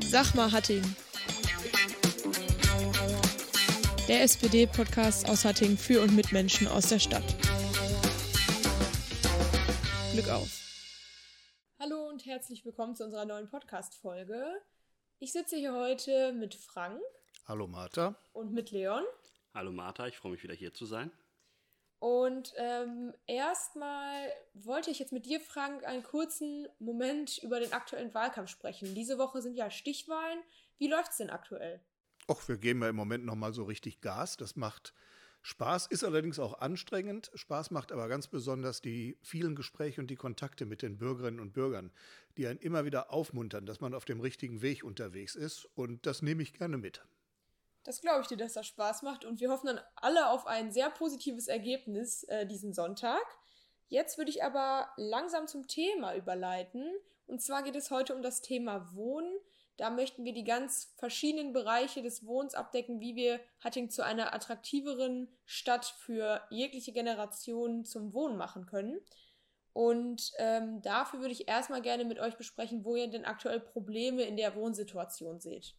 Sag mal, Hatting. Der SPD-Podcast aus Hatting für und mit Menschen aus der Stadt. Glück auf. Hallo und herzlich willkommen zu unserer neuen Podcast-Folge. Ich sitze hier heute mit Frank. Hallo Martha. Und mit Leon. Hallo Martha, ich freue mich wieder hier zu sein. Und ähm, erstmal wollte ich jetzt mit dir, Frank, einen kurzen Moment über den aktuellen Wahlkampf sprechen. Diese Woche sind ja Stichwahlen. Wie läuft es denn aktuell? Och, wir geben ja im Moment nochmal so richtig Gas. Das macht Spaß, ist allerdings auch anstrengend. Spaß macht aber ganz besonders die vielen Gespräche und die Kontakte mit den Bürgerinnen und Bürgern, die einen immer wieder aufmuntern, dass man auf dem richtigen Weg unterwegs ist. Und das nehme ich gerne mit. Das glaube ich dir, dass das Spaß macht und wir hoffen dann alle auf ein sehr positives Ergebnis äh, diesen Sonntag. Jetzt würde ich aber langsam zum Thema überleiten. Und zwar geht es heute um das Thema Wohnen. Da möchten wir die ganz verschiedenen Bereiche des Wohnens abdecken, wie wir Hatting zu einer attraktiveren Stadt für jegliche Generation zum Wohnen machen können. Und ähm, dafür würde ich erstmal gerne mit euch besprechen, wo ihr denn aktuell Probleme in der Wohnsituation seht.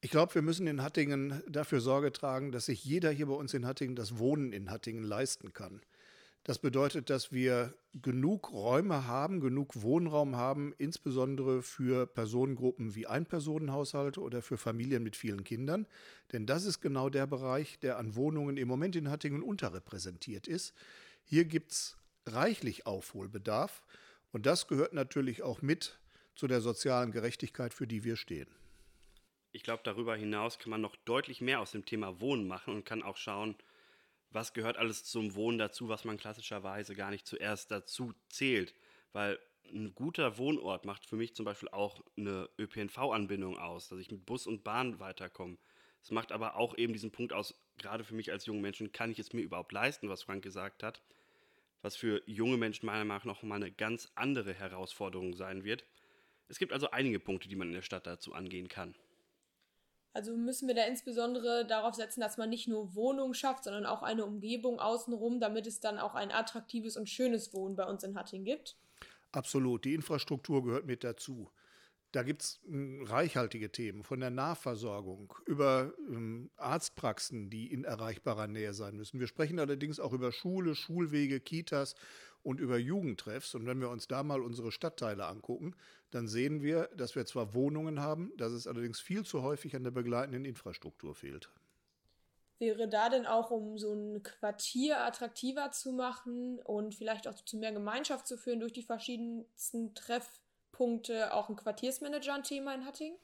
Ich glaube, wir müssen in Hattingen dafür Sorge tragen, dass sich jeder hier bei uns in Hattingen das Wohnen in Hattingen leisten kann. Das bedeutet, dass wir genug Räume haben, genug Wohnraum haben, insbesondere für Personengruppen wie Einpersonenhaushalte oder für Familien mit vielen Kindern. Denn das ist genau der Bereich, der an Wohnungen im Moment in Hattingen unterrepräsentiert ist. Hier gibt es reichlich Aufholbedarf und das gehört natürlich auch mit zu der sozialen Gerechtigkeit, für die wir stehen ich glaube, darüber hinaus kann man noch deutlich mehr aus dem Thema Wohnen machen und kann auch schauen, was gehört alles zum Wohnen dazu, was man klassischerweise gar nicht zuerst dazu zählt. Weil ein guter Wohnort macht für mich zum Beispiel auch eine ÖPNV-Anbindung aus, dass ich mit Bus und Bahn weiterkomme. Es macht aber auch eben diesen Punkt aus, gerade für mich als jungen Menschen, kann ich es mir überhaupt leisten, was Frank gesagt hat, was für junge Menschen meiner Meinung nach noch mal eine ganz andere Herausforderung sein wird. Es gibt also einige Punkte, die man in der Stadt dazu angehen kann. Also müssen wir da insbesondere darauf setzen, dass man nicht nur Wohnungen schafft, sondern auch eine Umgebung außenrum, damit es dann auch ein attraktives und schönes Wohnen bei uns in Hatting gibt? Absolut. Die Infrastruktur gehört mit dazu. Da gibt es hm, reichhaltige Themen, von der Nahversorgung über ähm, Arztpraxen, die in erreichbarer Nähe sein müssen. Wir sprechen allerdings auch über Schule, Schulwege, Kitas und über Jugendtreffs. Und wenn wir uns da mal unsere Stadtteile angucken, dann sehen wir, dass wir zwar Wohnungen haben, dass es allerdings viel zu häufig an der begleitenden Infrastruktur fehlt. Wäre da denn auch, um so ein Quartier attraktiver zu machen und vielleicht auch zu mehr Gemeinschaft zu führen durch die verschiedensten Treffpunkte, auch ein Quartiersmanager ein Thema in Hatting?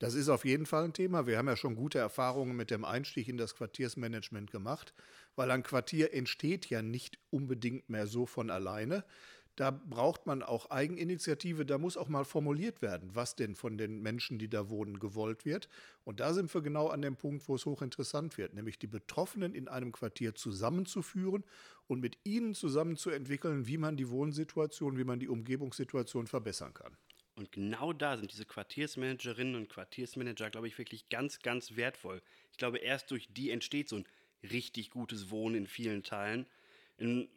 Das ist auf jeden Fall ein Thema. Wir haben ja schon gute Erfahrungen mit dem Einstieg in das Quartiersmanagement gemacht, weil ein Quartier entsteht ja nicht unbedingt mehr so von alleine. Da braucht man auch Eigeninitiative, da muss auch mal formuliert werden, was denn von den Menschen, die da wohnen, gewollt wird. Und da sind wir genau an dem Punkt, wo es hochinteressant wird, nämlich die Betroffenen in einem Quartier zusammenzuführen und mit ihnen zusammen zu entwickeln, wie man die Wohnsituation, wie man die Umgebungssituation verbessern kann. Und genau da sind diese Quartiersmanagerinnen und Quartiersmanager, glaube ich, wirklich ganz, ganz wertvoll. Ich glaube, erst durch die entsteht so ein richtig gutes Wohnen in vielen Teilen. In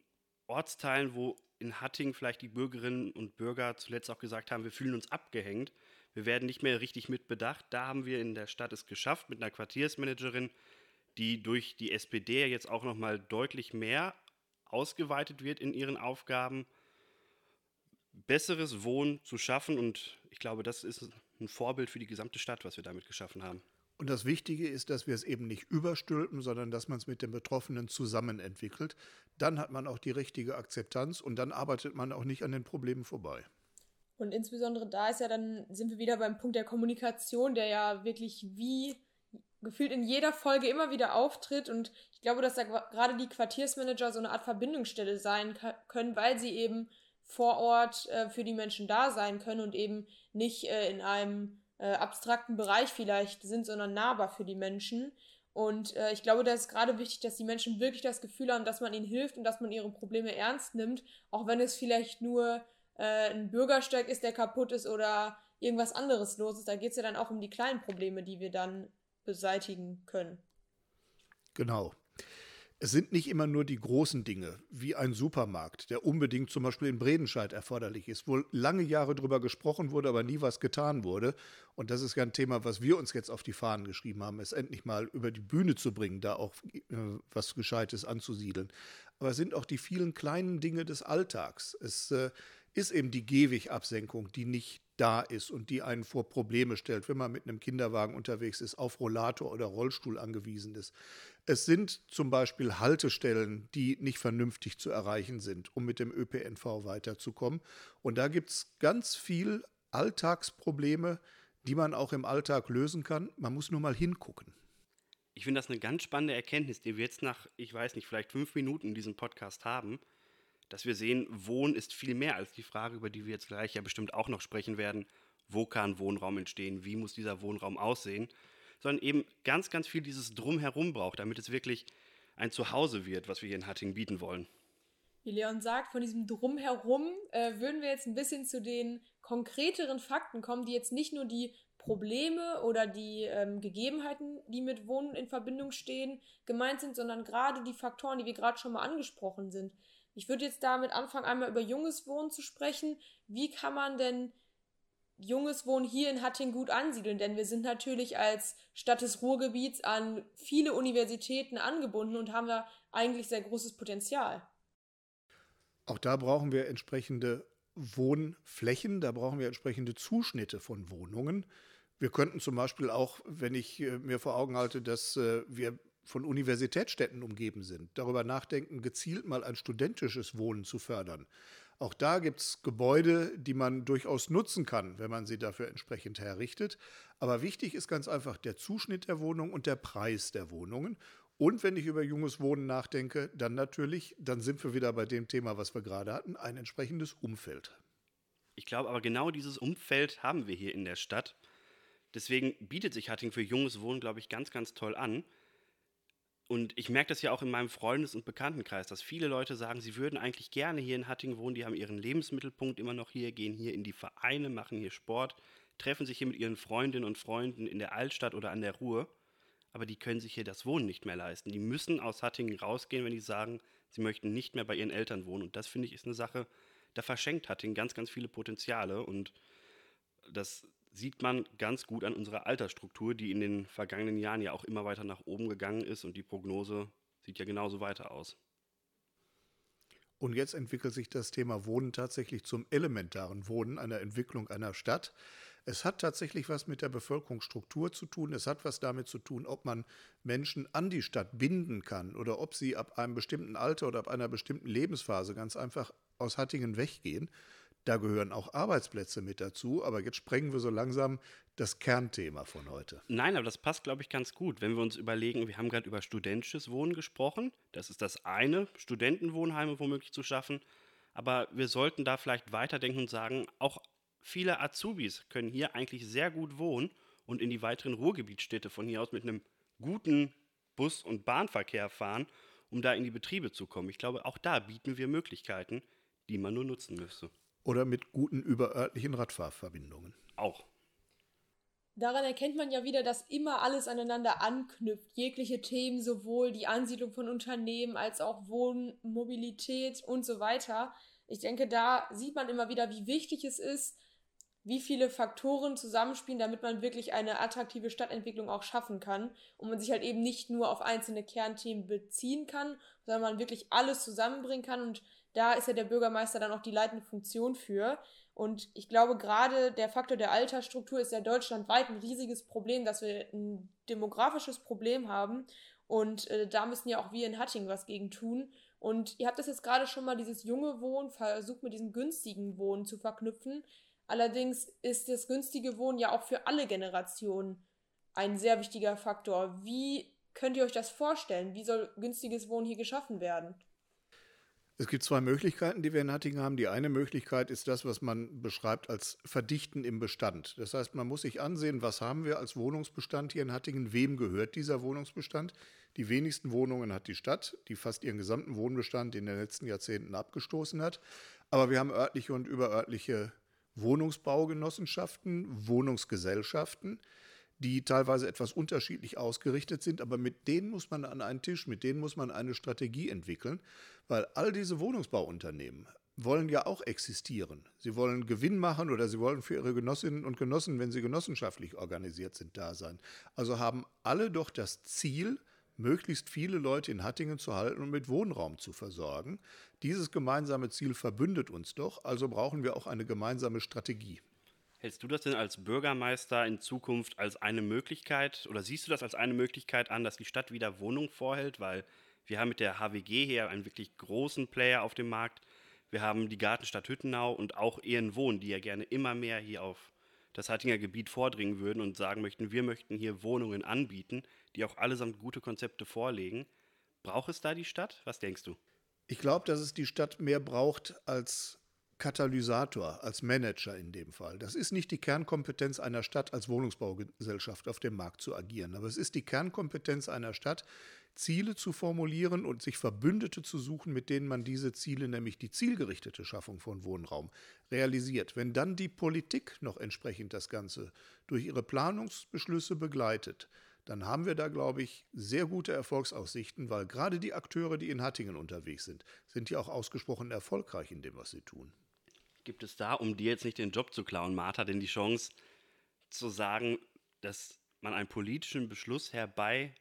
Ortsteilen, wo in Hatting vielleicht die Bürgerinnen und Bürger zuletzt auch gesagt haben, wir fühlen uns abgehängt, wir werden nicht mehr richtig mitbedacht. Da haben wir in der Stadt es geschafft mit einer Quartiersmanagerin, die durch die SPD jetzt auch noch mal deutlich mehr ausgeweitet wird in ihren Aufgaben, besseres Wohnen zu schaffen und ich glaube, das ist ein Vorbild für die gesamte Stadt, was wir damit geschaffen haben. Und das Wichtige ist, dass wir es eben nicht überstülpen, sondern dass man es mit den Betroffenen zusammen entwickelt. Dann hat man auch die richtige Akzeptanz und dann arbeitet man auch nicht an den Problemen vorbei. Und insbesondere da ist ja dann, sind wir wieder beim Punkt der Kommunikation, der ja wirklich wie gefühlt in jeder Folge immer wieder auftritt. Und ich glaube, dass da gerade die Quartiersmanager so eine Art Verbindungsstelle sein können, weil sie eben vor Ort äh, für die Menschen da sein können und eben nicht äh, in einem äh, abstrakten Bereich vielleicht sind, sondern nahbar für die Menschen. Und äh, ich glaube, da ist gerade wichtig, dass die Menschen wirklich das Gefühl haben, dass man ihnen hilft und dass man ihre Probleme ernst nimmt, auch wenn es vielleicht nur äh, ein Bürgersteig ist, der kaputt ist oder irgendwas anderes los ist. Da geht es ja dann auch um die kleinen Probleme, die wir dann beseitigen können. Genau. Es sind nicht immer nur die großen Dinge, wie ein Supermarkt, der unbedingt zum Beispiel in Bredenscheid erforderlich ist, wo lange Jahre drüber gesprochen wurde, aber nie was getan wurde. Und das ist ja ein Thema, was wir uns jetzt auf die Fahnen geschrieben haben, es endlich mal über die Bühne zu bringen, da auch äh, was Gescheites anzusiedeln. Aber es sind auch die vielen kleinen Dinge des Alltags. Es äh, ist eben die Gehwegabsenkung, die nicht da ist und die einen vor Probleme stellt, wenn man mit einem Kinderwagen unterwegs ist, auf Rollator oder Rollstuhl angewiesen ist. Es sind zum Beispiel Haltestellen, die nicht vernünftig zu erreichen sind, um mit dem ÖPNV weiterzukommen. Und da gibt es ganz viel Alltagsprobleme, die man auch im Alltag lösen kann. Man muss nur mal hingucken. Ich finde das eine ganz spannende Erkenntnis, die wir jetzt nach, ich weiß nicht, vielleicht fünf Minuten in diesem Podcast haben dass wir sehen, Wohnen ist viel mehr als die Frage, über die wir jetzt gleich ja bestimmt auch noch sprechen werden, wo kann Wohnraum entstehen, wie muss dieser Wohnraum aussehen, sondern eben ganz, ganz viel dieses Drumherum braucht, damit es wirklich ein Zuhause wird, was wir hier in Hattingen bieten wollen. Wie Leon sagt, von diesem Drumherum äh, würden wir jetzt ein bisschen zu den konkreteren Fakten kommen, die jetzt nicht nur die Probleme oder die ähm, Gegebenheiten, die mit Wohnen in Verbindung stehen, gemeint sind, sondern gerade die Faktoren, die wir gerade schon mal angesprochen sind. Ich würde jetzt damit anfangen, einmal über junges Wohnen zu sprechen. Wie kann man denn junges Wohnen hier in Hattingen gut ansiedeln? Denn wir sind natürlich als Stadt des Ruhrgebiets an viele Universitäten angebunden und haben da eigentlich sehr großes Potenzial. Auch da brauchen wir entsprechende Wohnflächen, da brauchen wir entsprechende Zuschnitte von Wohnungen. Wir könnten zum Beispiel auch, wenn ich äh, mir vor Augen halte, dass äh, wir von Universitätsstädten umgeben sind, darüber nachdenken, gezielt mal ein studentisches Wohnen zu fördern. Auch da gibt es Gebäude, die man durchaus nutzen kann, wenn man sie dafür entsprechend herrichtet. Aber wichtig ist ganz einfach der Zuschnitt der Wohnung und der Preis der Wohnungen. Und wenn ich über junges Wohnen nachdenke, dann natürlich, dann sind wir wieder bei dem Thema, was wir gerade hatten, ein entsprechendes Umfeld. Ich glaube aber genau dieses Umfeld haben wir hier in der Stadt. Deswegen bietet sich Hatting für junges Wohnen, glaube ich, ganz, ganz toll an. Und ich merke das ja auch in meinem Freundes- und Bekanntenkreis, dass viele Leute sagen, sie würden eigentlich gerne hier in Hattingen wohnen, die haben ihren Lebensmittelpunkt immer noch hier, gehen hier in die Vereine, machen hier Sport, treffen sich hier mit ihren Freundinnen und Freunden in der Altstadt oder an der Ruhr, aber die können sich hier das Wohnen nicht mehr leisten. Die müssen aus Hattingen rausgehen, wenn die sagen, sie möchten nicht mehr bei ihren Eltern wohnen. Und das finde ich ist eine Sache, da verschenkt Hattingen ganz, ganz viele Potenziale und das sieht man ganz gut an unserer Altersstruktur, die in den vergangenen Jahren ja auch immer weiter nach oben gegangen ist und die Prognose sieht ja genauso weiter aus. Und jetzt entwickelt sich das Thema Wohnen tatsächlich zum elementaren Wohnen einer Entwicklung einer Stadt. Es hat tatsächlich was mit der Bevölkerungsstruktur zu tun. Es hat was damit zu tun, ob man Menschen an die Stadt binden kann oder ob sie ab einem bestimmten Alter oder ab einer bestimmten Lebensphase ganz einfach aus Hattingen weggehen. Da gehören auch Arbeitsplätze mit dazu, aber jetzt sprengen wir so langsam das Kernthema von heute. Nein, aber das passt, glaube ich, ganz gut. Wenn wir uns überlegen, wir haben gerade über studentisches Wohnen gesprochen. Das ist das eine, Studentenwohnheime womöglich zu schaffen. Aber wir sollten da vielleicht weiterdenken und sagen, auch viele Azubis können hier eigentlich sehr gut wohnen und in die weiteren Ruhrgebietsstädte von hier aus mit einem guten Bus- und Bahnverkehr fahren, um da in die Betriebe zu kommen. Ich glaube, auch da bieten wir Möglichkeiten, die man nur nutzen müsste oder mit guten überörtlichen Radfahrverbindungen. Auch. Daran erkennt man ja wieder, dass immer alles aneinander anknüpft. Jegliche Themen, sowohl die Ansiedlung von Unternehmen als auch Wohnmobilität und so weiter. Ich denke, da sieht man immer wieder, wie wichtig es ist, wie viele Faktoren zusammenspielen, damit man wirklich eine attraktive Stadtentwicklung auch schaffen kann und man sich halt eben nicht nur auf einzelne Kernthemen beziehen kann, sondern man wirklich alles zusammenbringen kann und da ist ja der Bürgermeister dann auch die leitende Funktion für. Und ich glaube, gerade der Faktor der Altersstruktur ist ja deutschlandweit ein riesiges Problem, dass wir ein demografisches Problem haben. Und äh, da müssen ja auch wir in Hattingen was gegen tun. Und ihr habt das jetzt gerade schon mal, dieses junge Wohnen, versucht mit diesem günstigen Wohnen zu verknüpfen. Allerdings ist das günstige Wohnen ja auch für alle Generationen ein sehr wichtiger Faktor. Wie könnt ihr euch das vorstellen? Wie soll günstiges Wohnen hier geschaffen werden? Es gibt zwei Möglichkeiten, die wir in Hattingen haben. Die eine Möglichkeit ist das, was man beschreibt als Verdichten im Bestand. Das heißt, man muss sich ansehen, was haben wir als Wohnungsbestand hier in Hattingen, wem gehört dieser Wohnungsbestand. Die wenigsten Wohnungen hat die Stadt, die fast ihren gesamten Wohnbestand in den letzten Jahrzehnten abgestoßen hat. Aber wir haben örtliche und überörtliche Wohnungsbaugenossenschaften, Wohnungsgesellschaften, die teilweise etwas unterschiedlich ausgerichtet sind, aber mit denen muss man an einen Tisch, mit denen muss man eine Strategie entwickeln, weil all diese Wohnungsbauunternehmen wollen ja auch existieren. Sie wollen Gewinn machen oder sie wollen für ihre Genossinnen und Genossen, wenn sie genossenschaftlich organisiert sind, da sein. Also haben alle doch das Ziel, möglichst viele Leute in Hattingen zu halten und mit Wohnraum zu versorgen. Dieses gemeinsame Ziel verbündet uns doch, also brauchen wir auch eine gemeinsame Strategie. Hältst du das denn als Bürgermeister in Zukunft als eine Möglichkeit oder siehst du das als eine Möglichkeit an, dass die Stadt wieder Wohnung vorhält? Weil wir haben mit der HWG hier einen wirklich großen Player auf dem Markt. Wir haben die Gartenstadt Hüttenau und auch Ehrenwohn, die ja gerne immer mehr hier auf das Hattinger Gebiet vordringen würden und sagen möchten, wir möchten hier Wohnungen anbieten, die auch allesamt gute Konzepte vorlegen. Braucht es da die Stadt? Was denkst du? Ich glaube, dass es die Stadt mehr braucht als Katalysator, als Manager in dem Fall. Das ist nicht die Kernkompetenz einer Stadt als Wohnungsbaugesellschaft auf dem Markt zu agieren, aber es ist die Kernkompetenz einer Stadt, Ziele zu formulieren und sich Verbündete zu suchen, mit denen man diese Ziele, nämlich die zielgerichtete Schaffung von Wohnraum, realisiert. Wenn dann die Politik noch entsprechend das Ganze durch ihre Planungsbeschlüsse begleitet, dann haben wir da, glaube ich, sehr gute Erfolgsaussichten, weil gerade die Akteure, die in Hattingen unterwegs sind, sind ja auch ausgesprochen erfolgreich in dem, was sie tun. Gibt es da, um dir jetzt nicht den Job zu klauen, Martha, denn die Chance zu sagen, dass man einen politischen Beschluss herbei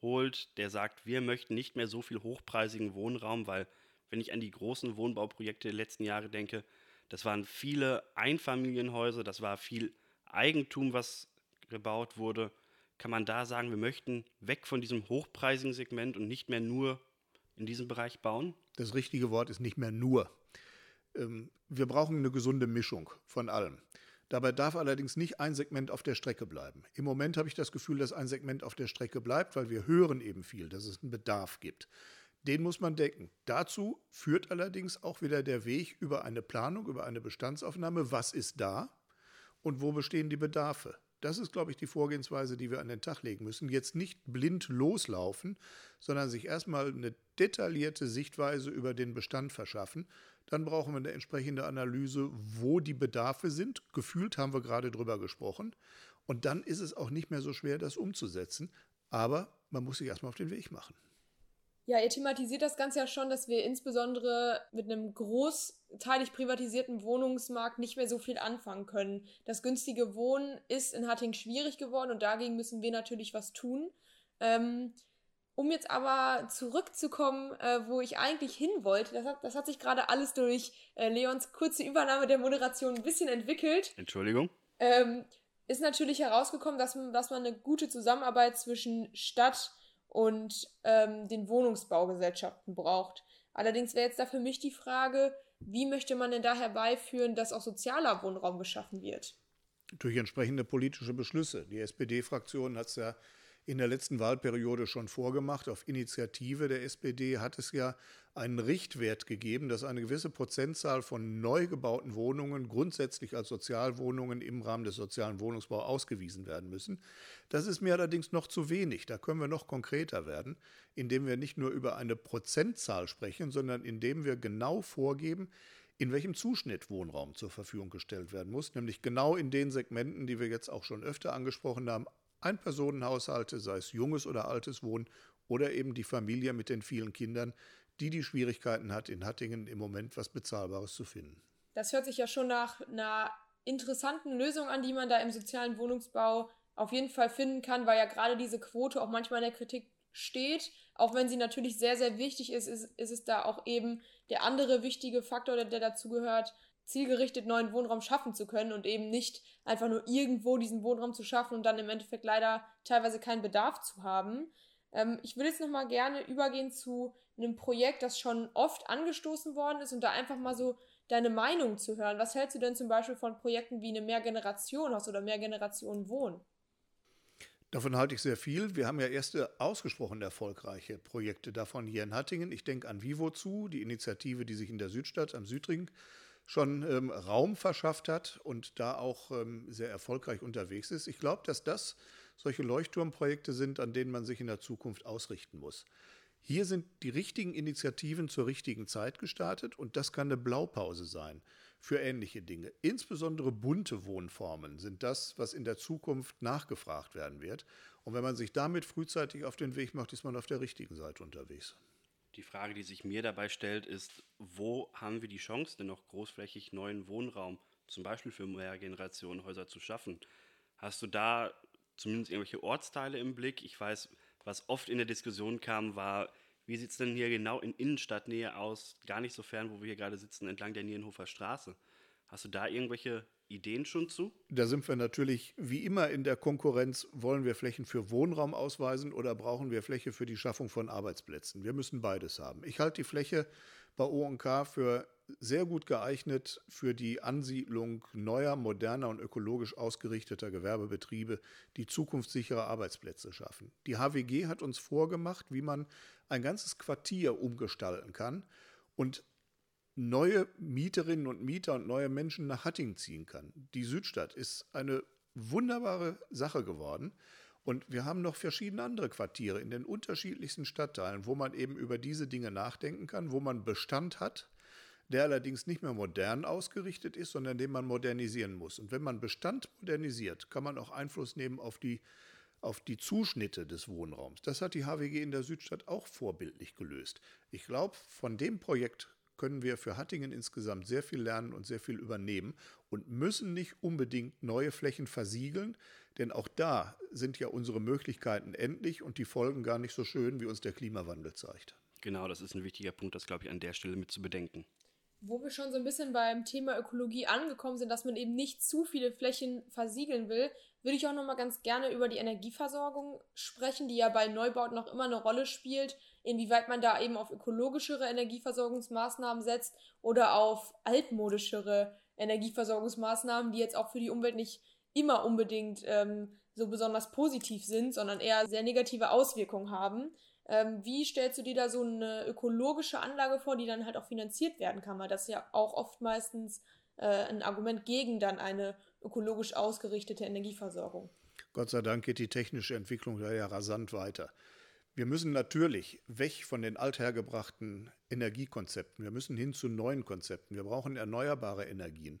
holt, der sagt, wir möchten nicht mehr so viel hochpreisigen Wohnraum, weil wenn ich an die großen Wohnbauprojekte der letzten Jahre denke, das waren viele Einfamilienhäuser, das war viel Eigentum, was gebaut wurde. Kann man da sagen, wir möchten weg von diesem hochpreisigen Segment und nicht mehr nur in diesem Bereich bauen? Das richtige Wort ist nicht mehr nur. Ähm, wir brauchen eine gesunde Mischung von allem. Dabei darf allerdings nicht ein Segment auf der Strecke bleiben. Im Moment habe ich das Gefühl, dass ein Segment auf der Strecke bleibt, weil wir hören eben viel, dass es einen Bedarf gibt. Den muss man decken. Dazu führt allerdings auch wieder der Weg über eine Planung, über eine Bestandsaufnahme. Was ist da und wo bestehen die Bedarfe? Das ist, glaube ich, die Vorgehensweise, die wir an den Tag legen müssen. Jetzt nicht blind loslaufen, sondern sich erstmal eine detaillierte Sichtweise über den Bestand verschaffen dann brauchen wir eine entsprechende Analyse, wo die Bedarfe sind. Gefühlt haben wir gerade drüber gesprochen. Und dann ist es auch nicht mehr so schwer, das umzusetzen. Aber man muss sich erstmal auf den Weg machen. Ja, ihr thematisiert das Ganze ja schon, dass wir insbesondere mit einem großteilig privatisierten Wohnungsmarkt nicht mehr so viel anfangen können. Das günstige Wohnen ist in Hatting schwierig geworden und dagegen müssen wir natürlich was tun. Ähm, um jetzt aber zurückzukommen, äh, wo ich eigentlich hin wollte, das hat, das hat sich gerade alles durch äh, Leons kurze Übernahme der Moderation ein bisschen entwickelt. Entschuldigung. Ähm, ist natürlich herausgekommen, dass man, dass man eine gute Zusammenarbeit zwischen Stadt und ähm, den Wohnungsbaugesellschaften braucht. Allerdings wäre jetzt da für mich die Frage, wie möchte man denn da herbeiführen, dass auch sozialer Wohnraum geschaffen wird? Durch entsprechende politische Beschlüsse. Die SPD-Fraktion hat es ja in der letzten Wahlperiode schon vorgemacht. Auf Initiative der SPD hat es ja einen Richtwert gegeben, dass eine gewisse Prozentzahl von neu gebauten Wohnungen grundsätzlich als Sozialwohnungen im Rahmen des sozialen Wohnungsbaus ausgewiesen werden müssen. Das ist mir allerdings noch zu wenig. Da können wir noch konkreter werden, indem wir nicht nur über eine Prozentzahl sprechen, sondern indem wir genau vorgeben, in welchem Zuschnitt Wohnraum zur Verfügung gestellt werden muss, nämlich genau in den Segmenten, die wir jetzt auch schon öfter angesprochen haben, Einpersonenhaushalte, sei es junges oder altes Wohnen oder eben die Familie mit den vielen Kindern, die die Schwierigkeiten hat, in Hattingen im Moment was Bezahlbares zu finden. Das hört sich ja schon nach einer interessanten Lösung an, die man da im sozialen Wohnungsbau auf jeden Fall finden kann, weil ja gerade diese Quote auch manchmal in der Kritik steht. Auch wenn sie natürlich sehr, sehr wichtig ist, ist, ist es da auch eben der andere wichtige Faktor, der, der dazugehört, zielgerichtet neuen Wohnraum schaffen zu können und eben nicht einfach nur irgendwo diesen Wohnraum zu schaffen und dann im Endeffekt leider teilweise keinen Bedarf zu haben. Ähm, ich würde jetzt nochmal gerne übergehen zu einem Projekt, das schon oft angestoßen worden ist und da einfach mal so deine Meinung zu hören. Was hältst du denn zum Beispiel von Projekten wie eine Mehrgeneration-Haus oder Mehrgenerationen Wohnen? Davon halte ich sehr viel. Wir haben ja erste ausgesprochen erfolgreiche Projekte davon hier in Hattingen. Ich denke an Vivo zu, die Initiative, die sich in der Südstadt am Südring schon ähm, Raum verschafft hat und da auch ähm, sehr erfolgreich unterwegs ist. Ich glaube, dass das solche Leuchtturmprojekte sind, an denen man sich in der Zukunft ausrichten muss. Hier sind die richtigen Initiativen zur richtigen Zeit gestartet und das kann eine Blaupause sein für ähnliche Dinge. Insbesondere bunte Wohnformen sind das, was in der Zukunft nachgefragt werden wird. Und wenn man sich damit frühzeitig auf den Weg macht, ist man auf der richtigen Seite unterwegs. Die Frage, die sich mir dabei stellt, ist, wo haben wir die Chance, denn noch großflächig neuen Wohnraum, zum Beispiel für Mehrgenerationenhäuser zu schaffen? Hast du da zumindest irgendwelche Ortsteile im Blick? Ich weiß, was oft in der Diskussion kam, war, wie sieht es denn hier genau in Innenstadtnähe aus? Gar nicht so fern, wo wir hier gerade sitzen, entlang der Nierenhofer Straße. Hast du da irgendwelche Ideen schon zu? Da sind wir natürlich wie immer in der Konkurrenz. Wollen wir Flächen für Wohnraum ausweisen oder brauchen wir Fläche für die Schaffung von Arbeitsplätzen? Wir müssen beides haben. Ich halte die Fläche bei OK für sehr gut geeignet für die Ansiedlung neuer, moderner und ökologisch ausgerichteter Gewerbebetriebe, die zukunftssichere Arbeitsplätze schaffen. Die HWG hat uns vorgemacht, wie man ein ganzes Quartier umgestalten kann und neue Mieterinnen und Mieter und neue Menschen nach Hattingen ziehen kann. Die Südstadt ist eine wunderbare Sache geworden. Und wir haben noch verschiedene andere Quartiere in den unterschiedlichsten Stadtteilen, wo man eben über diese Dinge nachdenken kann, wo man Bestand hat, der allerdings nicht mehr modern ausgerichtet ist, sondern den man modernisieren muss. Und wenn man Bestand modernisiert, kann man auch Einfluss nehmen auf die, auf die Zuschnitte des Wohnraums. Das hat die HWG in der Südstadt auch vorbildlich gelöst. Ich glaube, von dem Projekt können wir für Hattingen insgesamt sehr viel lernen und sehr viel übernehmen und müssen nicht unbedingt neue Flächen versiegeln, denn auch da sind ja unsere Möglichkeiten endlich und die Folgen gar nicht so schön, wie uns der Klimawandel zeigt. Genau, das ist ein wichtiger Punkt, das glaube ich an der Stelle mit zu bedenken wo wir schon so ein bisschen beim Thema Ökologie angekommen sind, dass man eben nicht zu viele Flächen versiegeln will, würde ich auch noch mal ganz gerne über die Energieversorgung sprechen, die ja bei Neubauten noch immer eine Rolle spielt, inwieweit man da eben auf ökologischere Energieversorgungsmaßnahmen setzt oder auf altmodischere Energieversorgungsmaßnahmen, die jetzt auch für die Umwelt nicht immer unbedingt ähm, so besonders positiv sind, sondern eher sehr negative Auswirkungen haben. Ähm, wie stellst du dir da so eine ökologische Anlage vor, die dann halt auch finanziert werden kann? Weil das ja auch oft meistens äh, ein Argument gegen dann eine ökologisch ausgerichtete Energieversorgung. Gott sei Dank geht die technische Entwicklung da ja rasant weiter. Wir müssen natürlich weg von den althergebrachten Energiekonzepten. Wir müssen hin zu neuen Konzepten. Wir brauchen erneuerbare Energien.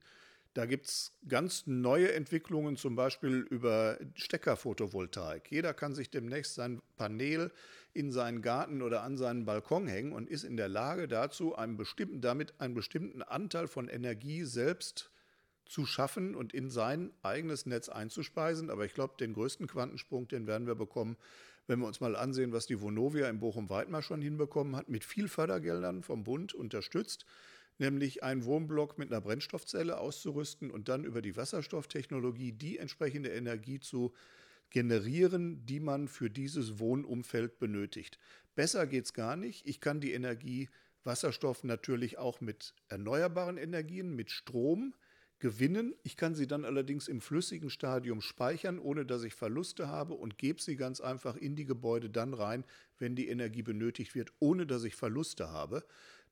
Da gibt es ganz neue Entwicklungen, zum Beispiel über Steckerphotovoltaik. Jeder kann sich demnächst sein Panel in seinen Garten oder an seinen Balkon hängen und ist in der Lage dazu, einen bestimmten, damit einen bestimmten Anteil von Energie selbst zu schaffen und in sein eigenes Netz einzuspeisen. Aber ich glaube, den größten Quantensprung, den werden wir bekommen, wenn wir uns mal ansehen, was die Vonovia in Bochum-Weidmar schon hinbekommen hat, mit viel Fördergeldern vom Bund unterstützt nämlich einen Wohnblock mit einer Brennstoffzelle auszurüsten und dann über die Wasserstofftechnologie die entsprechende Energie zu generieren, die man für dieses Wohnumfeld benötigt. Besser geht es gar nicht. Ich kann die Energie Wasserstoff natürlich auch mit erneuerbaren Energien, mit Strom gewinnen. Ich kann sie dann allerdings im flüssigen Stadium speichern, ohne dass ich Verluste habe und gebe sie ganz einfach in die Gebäude dann rein, wenn die Energie benötigt wird, ohne dass ich Verluste habe.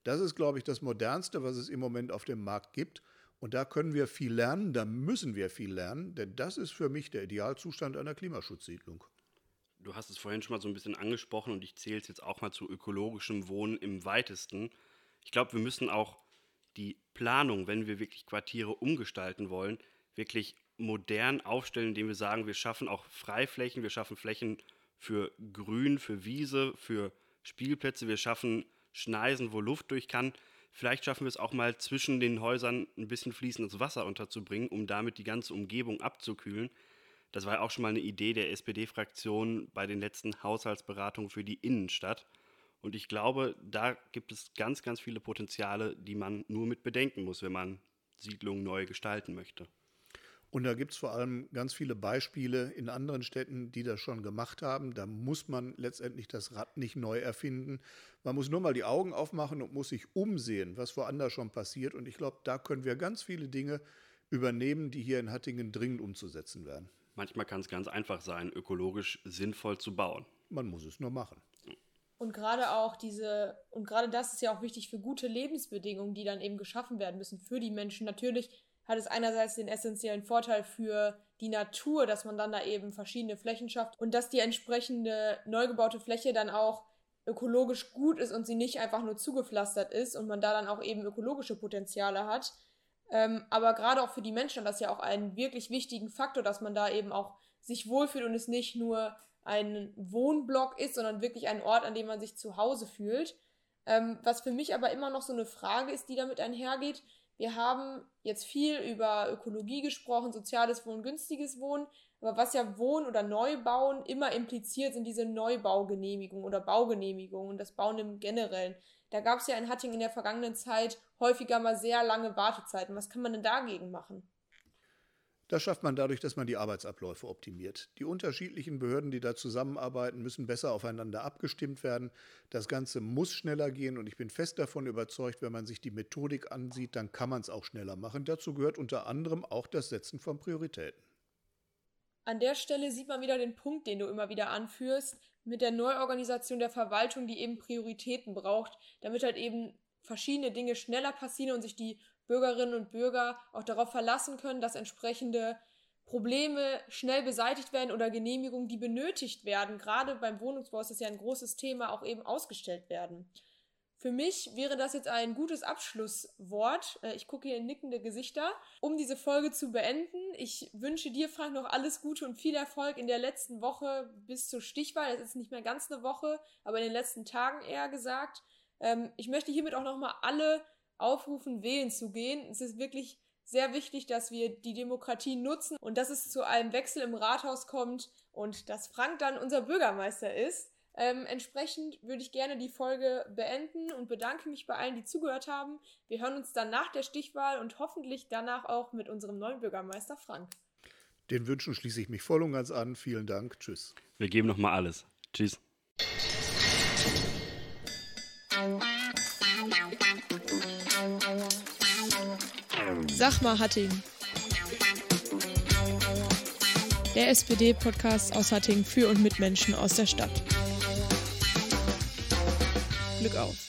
Das ist, glaube ich, das Modernste, was es im Moment auf dem Markt gibt. Und da können wir viel lernen, da müssen wir viel lernen, denn das ist für mich der Idealzustand einer Klimaschutzsiedlung. Du hast es vorhin schon mal so ein bisschen angesprochen und ich zähle es jetzt auch mal zu ökologischem Wohnen im weitesten. Ich glaube, wir müssen auch die Planung, wenn wir wirklich Quartiere umgestalten wollen, wirklich modern aufstellen, indem wir sagen, wir schaffen auch Freiflächen, wir schaffen Flächen für Grün, für Wiese, für Spielplätze, wir schaffen Schneisen, wo Luft durch kann. Vielleicht schaffen wir es auch mal zwischen den Häusern ein bisschen fließendes Wasser unterzubringen, um damit die ganze Umgebung abzukühlen. Das war ja auch schon mal eine Idee der SPD-Fraktion bei den letzten Haushaltsberatungen für die Innenstadt. Und ich glaube, da gibt es ganz, ganz viele Potenziale, die man nur mit bedenken muss, wenn man Siedlungen neu gestalten möchte. Und da gibt es vor allem ganz viele Beispiele in anderen Städten, die das schon gemacht haben. Da muss man letztendlich das Rad nicht neu erfinden. Man muss nur mal die Augen aufmachen und muss sich umsehen, was woanders schon passiert. Und ich glaube, da können wir ganz viele Dinge übernehmen, die hier in Hattingen dringend umzusetzen werden. Manchmal kann es ganz einfach sein, ökologisch sinnvoll zu bauen. Man muss es nur machen. Und gerade auch diese, und gerade das ist ja auch wichtig für gute Lebensbedingungen, die dann eben geschaffen werden müssen für die Menschen. Natürlich hat es einerseits den essentiellen Vorteil für die Natur, dass man dann da eben verschiedene Flächen schafft und dass die entsprechende neu gebaute Fläche dann auch ökologisch gut ist und sie nicht einfach nur zugepflastert ist und man da dann auch eben ökologische Potenziale hat. Ähm, aber gerade auch für die Menschen das ist ja auch einen wirklich wichtigen Faktor, dass man da eben auch sich wohlfühlt und es nicht nur ein Wohnblock ist, sondern wirklich ein Ort, an dem man sich zu Hause fühlt. Ähm, was für mich aber immer noch so eine Frage ist, die damit einhergeht. Wir haben jetzt viel über Ökologie gesprochen, soziales Wohnen, günstiges Wohnen. Aber was ja Wohnen oder Neubauen immer impliziert, sind diese Neubaugenehmigungen oder Baugenehmigungen und das Bauen im Generellen. Da gab es ja in Hattingen in der vergangenen Zeit häufiger mal sehr lange Wartezeiten. Was kann man denn dagegen machen? Das schafft man dadurch, dass man die Arbeitsabläufe optimiert. Die unterschiedlichen Behörden, die da zusammenarbeiten, müssen besser aufeinander abgestimmt werden. Das Ganze muss schneller gehen und ich bin fest davon überzeugt, wenn man sich die Methodik ansieht, dann kann man es auch schneller machen. Dazu gehört unter anderem auch das Setzen von Prioritäten. An der Stelle sieht man wieder den Punkt, den du immer wieder anführst, mit der Neuorganisation der Verwaltung, die eben Prioritäten braucht, damit halt eben verschiedene Dinge schneller passieren und sich die Bürgerinnen und Bürger auch darauf verlassen können, dass entsprechende Probleme schnell beseitigt werden oder Genehmigungen, die benötigt werden, gerade beim Wohnungsbau ist das ja ein großes Thema, auch eben ausgestellt werden. Für mich wäre das jetzt ein gutes Abschlusswort. Äh, ich gucke hier in nickende Gesichter, um diese Folge zu beenden. Ich wünsche dir, Frank, noch alles Gute und viel Erfolg in der letzten Woche bis zur Stichwahl. Das ist nicht mehr ganz eine Woche, aber in den letzten Tagen eher gesagt. Ähm, ich möchte hiermit auch nochmal alle aufrufen, wählen zu gehen. Es ist wirklich sehr wichtig, dass wir die Demokratie nutzen und dass es zu einem Wechsel im Rathaus kommt und dass Frank dann unser Bürgermeister ist. Ähm, entsprechend würde ich gerne die Folge beenden und bedanke mich bei allen, die zugehört haben. Wir hören uns dann nach der Stichwahl und hoffentlich danach auch mit unserem neuen Bürgermeister Frank. Den Wünschen schließe ich mich voll und ganz an. Vielen Dank. Tschüss. Wir geben nochmal alles. Tschüss. Sag mal Hattingen. Der SPD-Podcast aus Hattingen für und mit Menschen aus der Stadt. Glück auf.